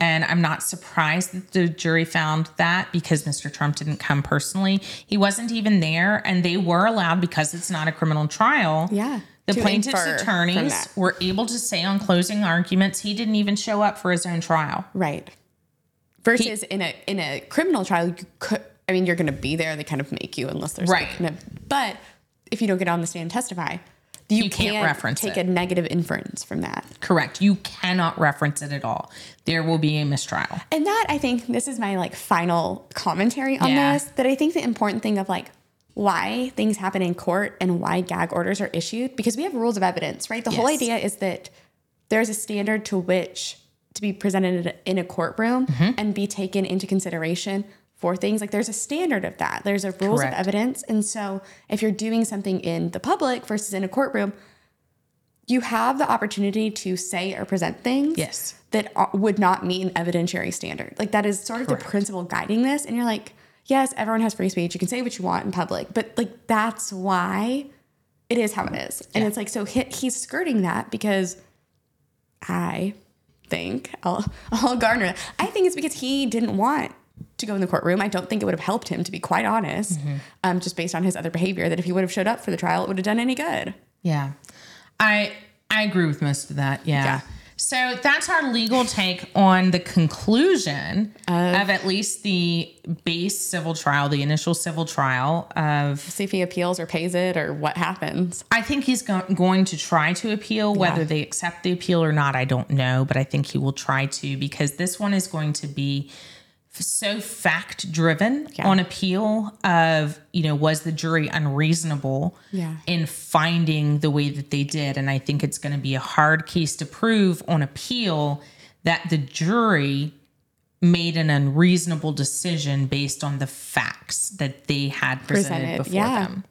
And I'm not surprised that the jury found that because Mr. Trump didn't come personally. He wasn't even there, and they were allowed because it's not a criminal trial. Yeah, The plaintiff's attorneys were able to say on closing arguments he didn't even show up for his own trial. Right. Versus in a in a criminal trial, you could. I mean, you're going to be there. They kind of make you unless there's Right. Like of, but if you don't get on the stand and testify, you, You can't can't, reference take it. a negative inference from that. Correct. You cannot reference it at all. There will be a mistrial. And that I think this is my like final commentary on Yeah. this. That I think the important thing of like why things happen in court and why gag orders are issued because we have rules of evidence, right? The whole idea is that there's a standard to which to be presented in a courtroom Mm-hmm. and be taken into consideration for things like there's a standard of that. There's a rules Correct. of evidence. And so if you're doing something in the public versus in a courtroom, you have the opportunity to say or present things Yes. that would not meet an evidentiary standard. Like that is sort of the principle guiding this. And you're like, yes, everyone has free speech. You can say what you want in public, but like that's why it is how it is. And it's like so he, he's skirting that because I think I'll, I'll garner. it. I think it's because he didn't want to go in the courtroom. I don't think it would have helped him, to be quite honest, um, just based on his other behavior. That if he would have showed up for the trial, it would have done any good. Yeah. I I agree with most of that. Yeah. Yeah. So that's our legal take on the conclusion of at least the base civil trial, the initial civil trial of See if he appeals or pays it or what happens. I think he's go- going to try to appeal. Whether Yeah. they accept the appeal or not, I don't know, but I think he will try to because this one is going to be so fact driven Yeah. on appeal of you know was the jury unreasonable Yeah. in finding the way that they did and i think it's going to be a hard case to prove on appeal that the jury made an unreasonable decision based on the facts that they had presented, Presented, before yeah. them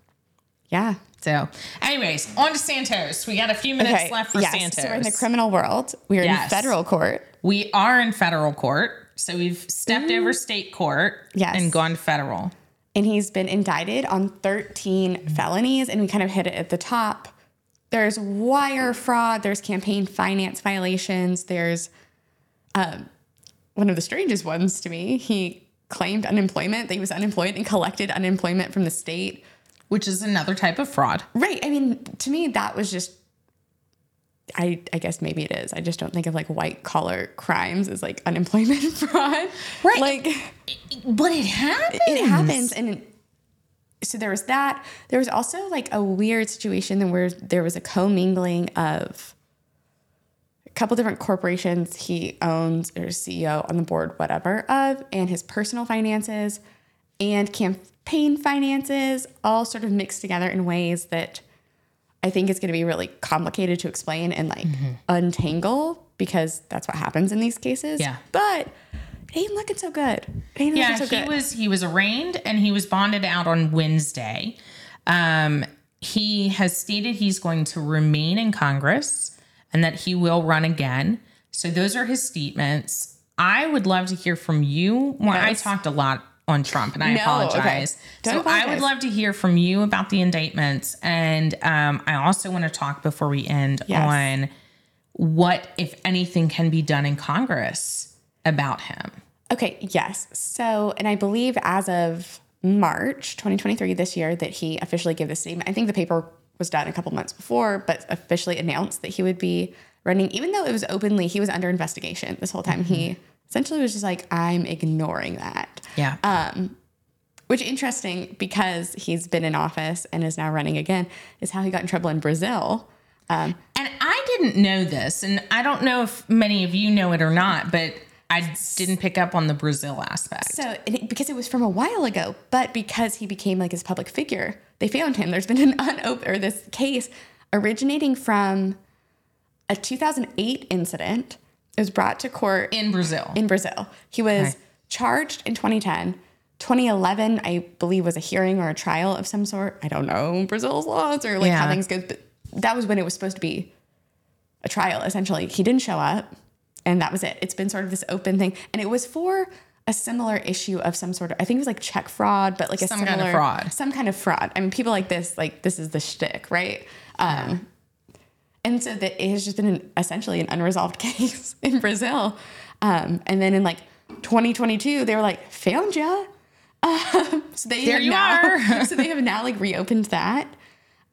Yeah. so, anyways, on to Santos. We got a few minutes left for yes. Santos. So we're in the criminal world. We're Yes. in federal court. we are in federal court. So we've stepped over state court Yes. and gone federal. and he's been indicted on 13 felonies and we kind of hit it at the top there's wire fraud there's campaign finance violations there's um, one of the strangest ones to me he claimed unemployment that he was unemployed and collected unemployment from the state Which is another type of fraud. right i mean to me that was just I, I guess maybe it is. I just don't think of like white collar crimes as like unemployment fraud. Right. Like But it happens. it happens and so there was that there was also like a weird situation where there was a commingling of a couple different corporations he owns or ceo on the board whatever of and his personal finances and campaign finances all sort of mixed together in ways that i think it's going to be really complicated to explain and like untangle because that's what happens in these cases Yeah. but it ain't looking so good it ain't Yeah, looking so he good was he was arraigned and he was bonded out on Wednesday. Um, he has stated he's going to remain in Congress and that he will run again. So those are his statements. I would love to hear from you. Well, I talked a lot on Trump and I No, apologize. okay. So I would love to hear from you about the indictments. And um, I also want to talk before we end Yes. on what, if anything, can be done in Congress about him. Okay, yes. So, and I believe as of March 2023, this year, that he officially gave this statement. I think the paper was done a couple months before, but officially announced that he would be running, even though it was openly, he was under investigation this whole time. He essentially was just like, I'm ignoring that. Yeah. Um, Which interesting because he's been in office and is now running again is how he got in trouble in Brazil. Um, And I didn't know this, and I don't know if many of you know it or not, but I didn't pick up on the Brazil aspect. so it, because it was from a while ago, but because he became like his public figure, they found him. There's been an unopened or this case originating from a 2008 incident. It was brought to court in Brazil. in Brazil. He was Okay. charged in 2010. 2011, I believe, was a hearing or a trial of some sort. I don't know Brazil's laws or like how things go, but that was when it was supposed to be a trial. Essentially, he didn't show up, and that was it. It's been sort of this open thing, and it was for a similar issue of some sort of. I think it was like check fraud, but like a Some kind of fraud. Some kind of fraud. I mean, people like this, like this is the shtick, right? Um, and so that it has just been an, essentially an unresolved case in Brazil. Um, and then in like 2022, they were like, found ya. Um, so they There have you now, are. so they have now like reopened that.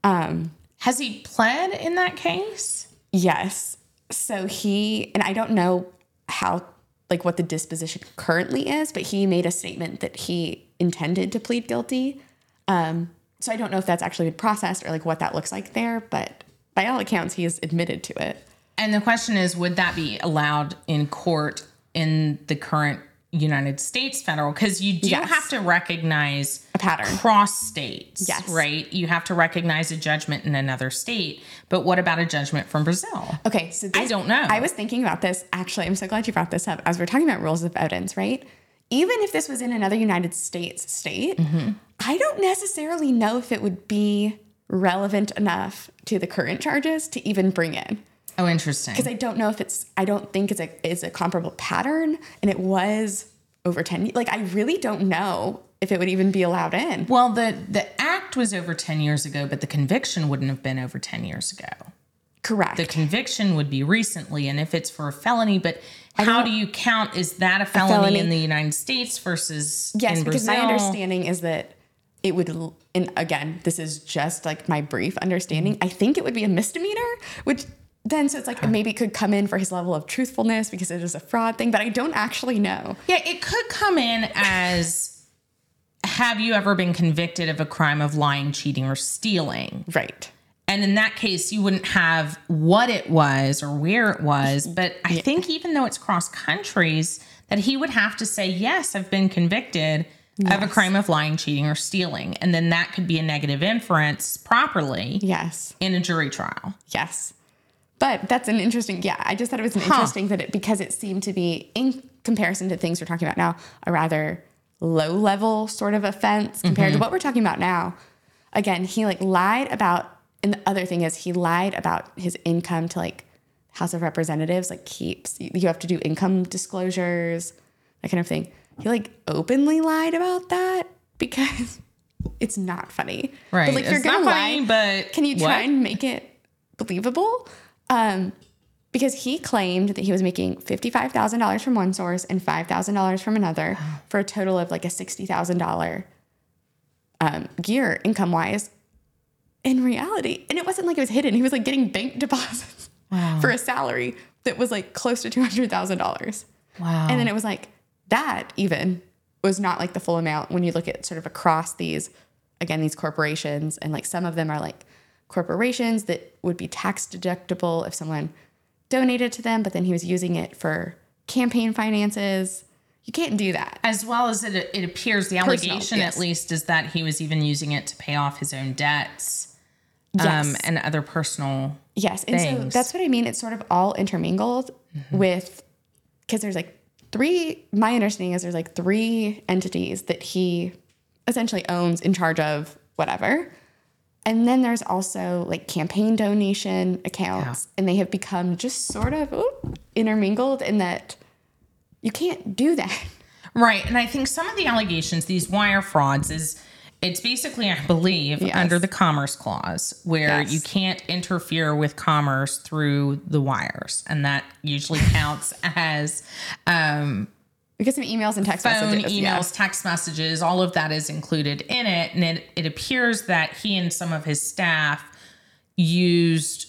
Um, Has he pled in that case? yes. So he, and I don't know how, like what the disposition currently is, but he made a statement that he intended to plead guilty. Um, so I don't know if that's actually been processed or like what that looks like there, but by all accounts, he has admitted to it. And the question is, would that be allowed in court in the current United States federal? Because you do Yes. have to recognize A pattern. cross states, Yes. right? You have to recognize a judgment in another state. But what about a judgment from Brazil? Okay, so this, I don't know. I was thinking about this. Actually, I'm so glad you brought this up. As we're talking about rules of evidence, right? Even if this was in another United States state, Mm-hmm. I don't necessarily know if it would be relevant enough to the current charges to even bring in. Oh, interesting. Because I don't know if it's. I don't think it's a it's a comparable pattern, and it was over ten. Like I really don't know if it would even be allowed in. Well, the the act was over 10 years ago, but the conviction wouldn't have been over 10 years ago. Correct. The conviction would be recently, and if it's for a felony, but how do you count? Is that a felony, felony. in the United States versus Yes, because Brazil? my understanding is that it would, and again, this is just like my brief understanding. Mm-hmm. I think it would be a misdemeanor, which then so it's like maybe it could come in for his level of truthfulness because it is a fraud thing, but I don't actually know. Yeah, it could come in as have you ever been convicted of a crime of lying, cheating, or stealing? Right. And in that case, you wouldn't have what it was or where it was. But I think even though it's cross countries, that he would have to say, Yes, I've been convicted of a crime of lying, cheating, or stealing. And then that could be a negative inference properly Yes. in a jury trial. Yes. But that's an interesting, yeah, I just thought it was an interesting that it, because it seemed to be, in comparison to things we're talking about now, a rather low level sort of offense mm-hmm. compared to what we're talking about now. Again, he like lied about, and the other thing is he lied about his income to like House of Representatives, like keeps, you have to do income disclosures, that kind of thing. He like openly lied about that because it's not funny. Right. But like, you're It's gonna not funny, but can you try what? and make it believable? Um, because he claimed that he was making fifty-five thousand dollars from one source and five thousand dollars from another, for a total of like a sixty thousand dollar um, year income-wise. In reality, and it wasn't like it was hidden. He was like getting bank deposits for a salary that was like close to two hundred thousand dollars. Wow. And then it was like that even was not like the full amount when you look at sort of across these, again, these corporations. And like some of them are like corporations that would be tax deductible if someone donated to them, but then he was using it for campaign finances. You can't do that. as well as it, it appears the Personal, allegation yes. at least is that he was even using it to pay off his own debts um, and other personal Yes. And so that's what I mean. It's sort of all intermingled with, because there's like three, my understanding is there's like three entities that he essentially owns in charge of whatever. And then there's also like campaign donation accounts, and they have become just sort of oop, intermingled in that you can't do that. Right. And I think some of the allegations, these wire frauds, is it's basically, I believe, Yes. under the Commerce Clause, where Yes. you can't interfere with commerce through the wires. And that usually counts as um, Because of emails and text phone, messages. emails, yeah. text messages, all of that is included in it. And it, it appears that he and some of his staff used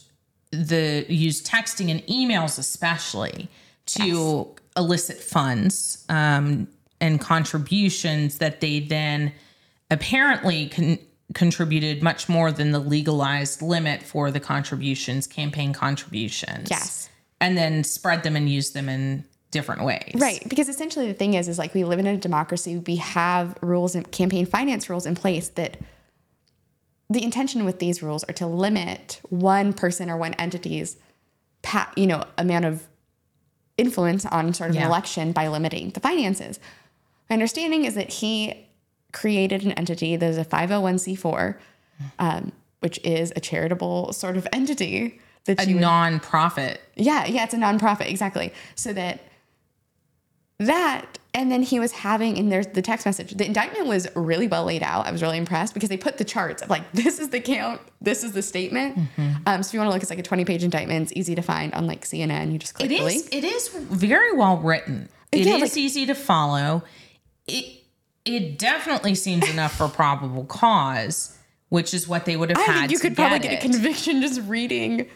the used texting and emails especially to elicit funds um, and contributions that they then apparently con- contributed much more than the legalized limit for the contributions, campaign contributions. Yes. And then spread them and use them in different ways. Right, because essentially the thing is, is like we live in a democracy. We have rules and campaign finance rules in place that the intention with these rules are to limit one person or one entity's, pa- you know, amount of influence on sort of Yeah. an election by limiting the finances. My understanding is that he created an entity that is a 501c4, um, which is a charitable sort of entity that A would non-profit. yeah, yeah, it's a nonprofit, exactly. So that that and then he was having and there's the text message. The indictment was really well laid out. I was really impressed because they put the charts of like this is the count, this is the statement. Um, so if you want to look, it's like a 20 page indictment. It's easy to find on like CNN. You just click It the is. link. It is very well written. It is Yeah, like- easy to follow. It it definitely seems enough for probable cause, which is what they would have I had. think you could probably get get a conviction just reading.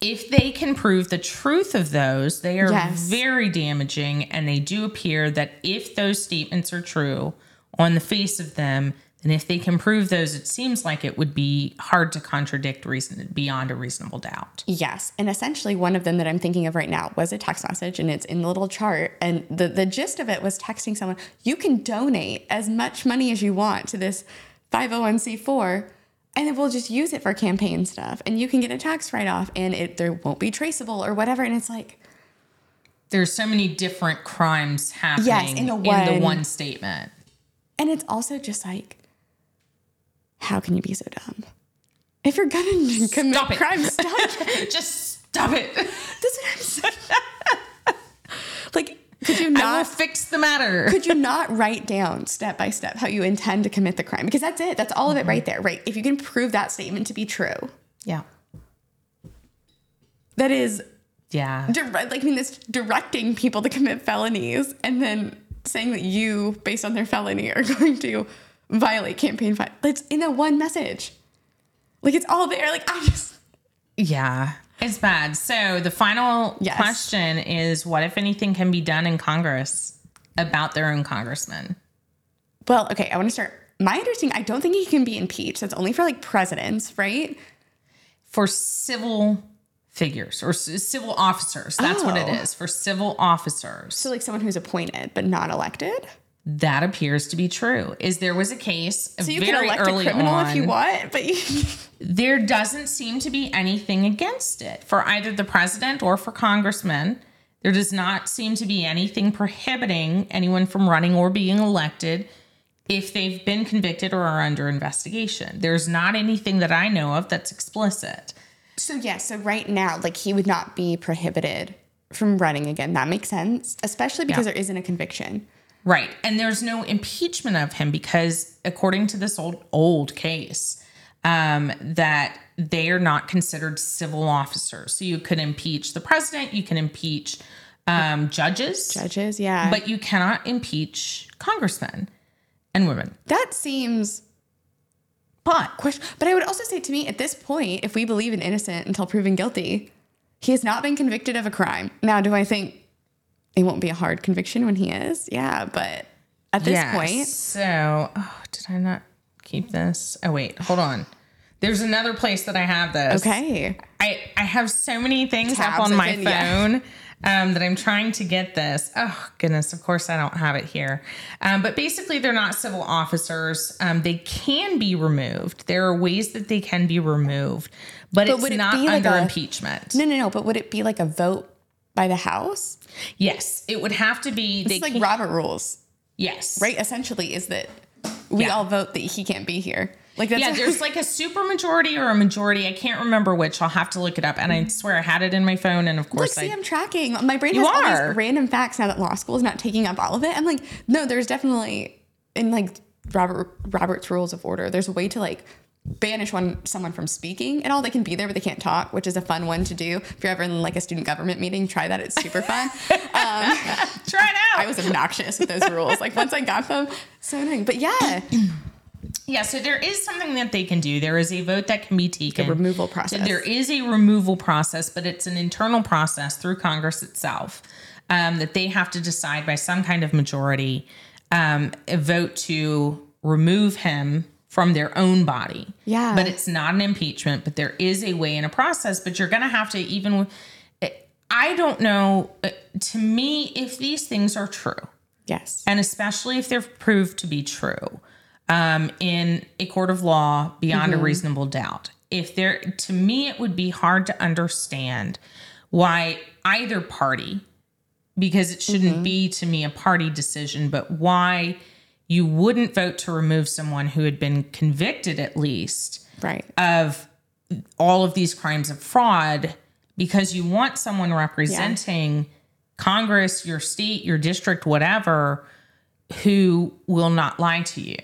if they can prove the truth of those, they are Yes. very damaging, and they do appear that if those statements are true on the face of them, then if they can prove those, it seems like it would be hard to contradict reason beyond a reasonable doubt. Yes. And essentially one of them that I'm thinking of right now was a text message and it's in the little chart. And the, the gist of it was texting someone, you can donate as much money as you want to this 501c4 and then we'll just use it for campaign stuff. And you can get a tax write-off and it there won't be traceable or whatever. And it's like, There's so many different crimes happening in the in the one statement. and it's also just like, how can you be so dumb? If you're gonna commit Stop it. crime, stop it. Just stop it. That's what I'm saying. like, could you not fix the matter. could you not write down step by step how you intend to commit the crime? Because that's it. That's all of it right mm-hmm. there, right? If you can prove that statement to be true, yeah. that is Yeah. direct, like I mean, this directing people to commit felonies and then saying that you, based on their felony, are going to violate campaign fi It's in a one message. Like it's all there. Like I just Yeah, it's bad. So the final Yes. question is what, if anything, can be done in Congress about their own congressman? well, okay. I want to start. My understanding, I don't think he can be impeached. That's only for like presidents, right? For civil figures or civil officers. That's what it Oh. for civil officers. So like someone who's appointed but not elected. That appears to be true. Is there was a case So you very can elect a early criminal on. if you want, but you there doesn't seem to be anything against it for either the president or for congressmen. There does not seem to be anything prohibiting anyone from running or being elected if they've been convicted or are under investigation. There's not anything that I know of that's explicit. So yeah, so right now, like he would not be prohibited from running again. That makes sense, especially because Yeah. there isn't a conviction. Right. And there's no impeachment of him because according to this old old case, um, that they are not considered civil officers. So you could impeach the president, you can impeach um, judges, Judges, yeah. But you cannot impeach congressmen and women. that seems But question. But I would also say to me, at this point, if we believe in innocent until proven guilty, he has not been convicted of a crime. Now, do I think it won't be a hard conviction when he is? Yeah, but at this yes. point, so oh, did I not keep this? Oh wait, hold on. There's another place that I have this. okay. I, I have so many things Tabs up on my yeah. phone um, that I'm trying to get this. Oh, goodness. Of course, I don't have it here. Um, but basically, they're not civil officers. Um, they can be removed. There are ways that they can be removed, but, But it's it not be like under a- impeachment. No, no, no. But would it be like a vote by the House? Yes, it would have to be. It's like Robert rules, yes. right? Essentially, is that we Yeah. all vote that he can't be here. Like that's Yeah, there's like a super majority or a majority. I can't remember which. I'll have to look it up. And I swear I had it in my phone. And of course, see, I I'm tracking. My brain You has all are. these random facts now that law school is not taking up all of it. I'm like, no, there's definitely in like Robert Robert's rules of order. There's a way to like banish one someone from speaking and all. They can be there, but they can't talk, which is a fun one to do. If you're ever in like a student government meeting, try that. It's super fun. um, try it out. I was obnoxious with those rules. Like once I got them, so annoying. But yeah, Yeah, so there is something that they can do. There is a vote that can be taken. A removal So process. there is a removal process, but it's an internal process through Congress itself um, that they have to decide by some kind of majority um, a vote to remove him from their own body. Yeah. But it's not an impeachment, but there is a way and a process, but you're going to have to even I don't know uh, to me if these things are true. Yes. And especially if they're proved to be true um, in a court of law beyond a reasonable doubt. If there, to me, it would be hard to understand why either party, because it shouldn't be to me a party decision, but why you wouldn't vote to remove someone who had been convicted at least Right. of all of these crimes of fraud because you want someone representing Congress, your state, your district, whatever, who will not lie to you,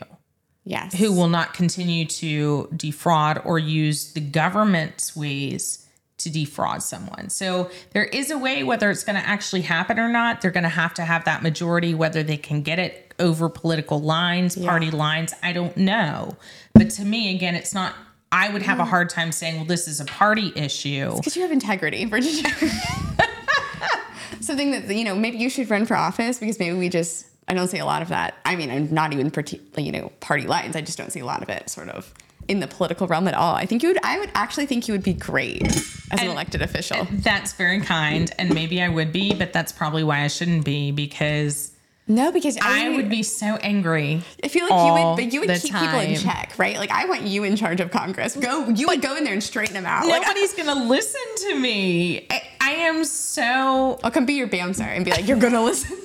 yes. who will not continue to defraud or use the government's ways to defraud someone. So there is a way, whether it's going to actually happen or not, they're going to have to have that majority, whether they can get it over political lines, party lines, I don't know. But to me, again, it's not. I would have a mm. hard time saying, well, this is a party issue. Because you have integrity, Virginia. Something that you know, maybe you should run for office because maybe we just I don't see a lot of that. I mean, I'm not even parti- you know party lines. I just don't see a lot of it, sort of in the political realm at all. I think you would. I would actually think you would be great as an elected official. That's very kind, and maybe I would be, but that's probably why I shouldn't be because no, because I mean, would be so angry. I feel like you would, but you would keep people in check, right? Like I want you in charge of Congress. Go, you would go in there and straighten them out. Like, Nobody's gonna listen to me. I, I am so. I'll come be your bouncer and be like, you're gonna listen.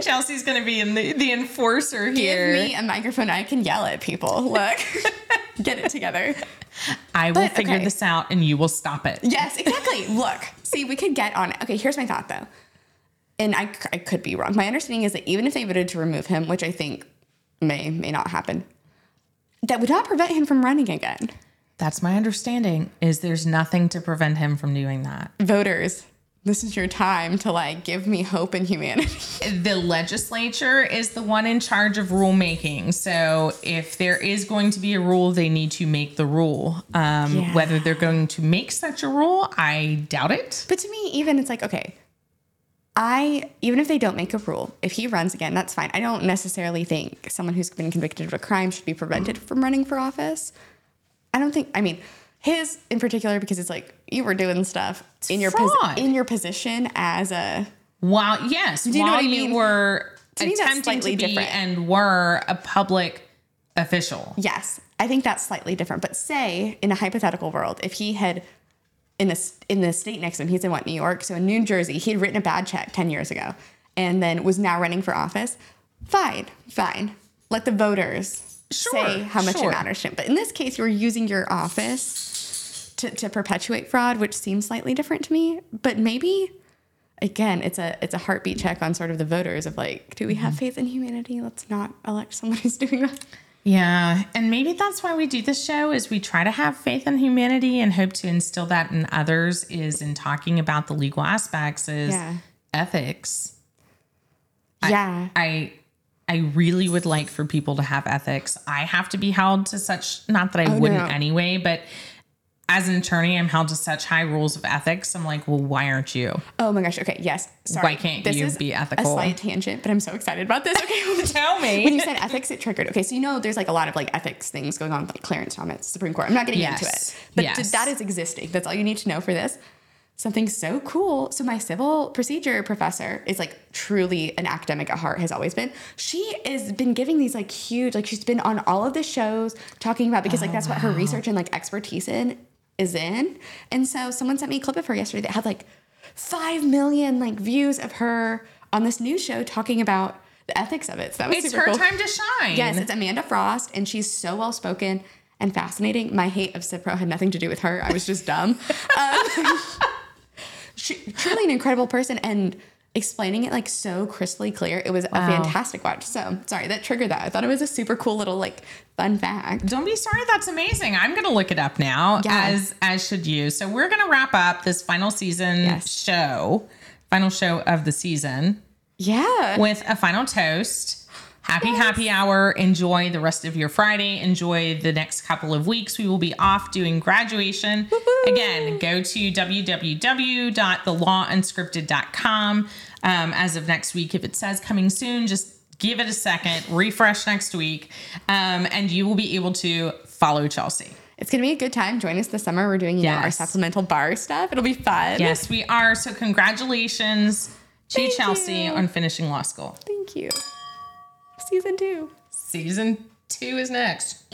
Chelsey's gonna be in the, the enforcer here. Give me a microphone. I can yell at people. Look, get it together. I will But, figure okay. this out, and you will stop it. Yes, exactly. Look, see, we could get on it. Okay, here's my thought though. And I, I could be wrong. My understanding is that even if they voted to remove him, which I think may, may not happen, that would not prevent him from running again. That's my understanding. Is there's nothing to prevent him from doing that. Voters, this is your time to like give me hope and humanity. the legislature is the one in charge of rulemaking. So if there is going to be a rule, they need to make the rule. Um, Yeah. Whether they're going to make such a rule, I doubt it. But to me, even it's like, okay, I, even if they don't make a rule, if he runs again, that's fine. I don't necessarily think someone who's been convicted of a crime should be prevented from running for office. I don't think, I mean, his in particular, because it's like you were doing stuff in your fraud. in your position as a While yes, Do you know while what I you mean? were To me, that's attempting to slightly be different. and were a public official. yes, I think that's slightly different. But say in a hypothetical world, if he had in this in the state next to him, he's in what New York, so in New Jersey, he had written a bad check ten years ago, and then was now running for office. Fine, fine. Let the voters Sure, say how much sure. it matters to him. But in this case, you're using your office to, to perpetuate fraud, which seems slightly different to me. But maybe again, it's a it's a heartbeat check on sort of the voters of like, do we have Mm-hmm. faith in humanity? Let's not elect someone who's doing that. Yeah, and maybe that's why we do this show is we try to have faith in humanity and hope to instill that in others is in talking about the legal aspects is Yeah. ethics. yeah. I I really would like for people to have ethics. I have to be held to such not that I Oh, wouldn't no. anyway, but as an attorney, I'm held to such high rules of ethics. I'm like, well, why aren't you? Oh my gosh. Okay. Yes. Sorry. Why can't this you is be A ethical? slight tangent, but I'm so excited about this. Okay. Tell me. when you said ethics, it triggered. Okay, so you know there's like a lot of like ethics things going on with like Clarence Thomas, Supreme Court. I'm not getting into it, but Yes. that is existing. That's all you need to know for this. Something so cool. So my civil procedure professor is like truly an academic at heart. Has always been. She has been giving these like huge. Like she's been on all of the shows talking about because like oh, that's what her research and like expertise in is in. And so someone sent me a clip of her yesterday that had like five million like views of her on this news show talking about the ethics of it. So that was it's her cool. time to shine. Yes, it's Amanda Frost, and she's so well spoken and fascinating. My hate of Civ Pro had nothing to do with her. I was just dumb. Um, she, truly an incredible person, and explaining it like so crystally clear. It was a fantastic watch. So sorry that triggered that. I thought it was a super cool little like fun fact. Don't be sorry. That's amazing. I'm going to look it up now, Yeah. as as should you. So we're going to wrap up this final season Yes. show, final show of the season, Yeah. with a final toast. Happy happy hour. Enjoy the rest of your Friday. Enjoy the next couple of weeks. We will be off doing graduation. Again, go to www.thelawunscripted.com. Um, as of next week, if it says coming soon, just give it a second, refresh next week, um, and you will be able to follow Chelsey. It's gonna be a good time. Join us this summer. We're doing you know, our supplemental bar stuff. It'll be fun. Yes, we are. So, congratulations to Thank Chelsey you. on finishing law school. Thank you. Season two. Season two is next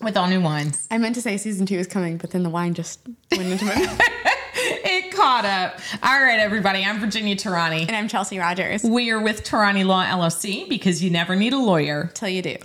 with all new wines. I meant to say season two is coming, but then the wine just went into my mouth. It caught up. All right, everybody. I'm Virginia Tehrani. And I'm Chelsey Rogers. We are with Tehrani Law LLC because you never need a lawyer. Till you do.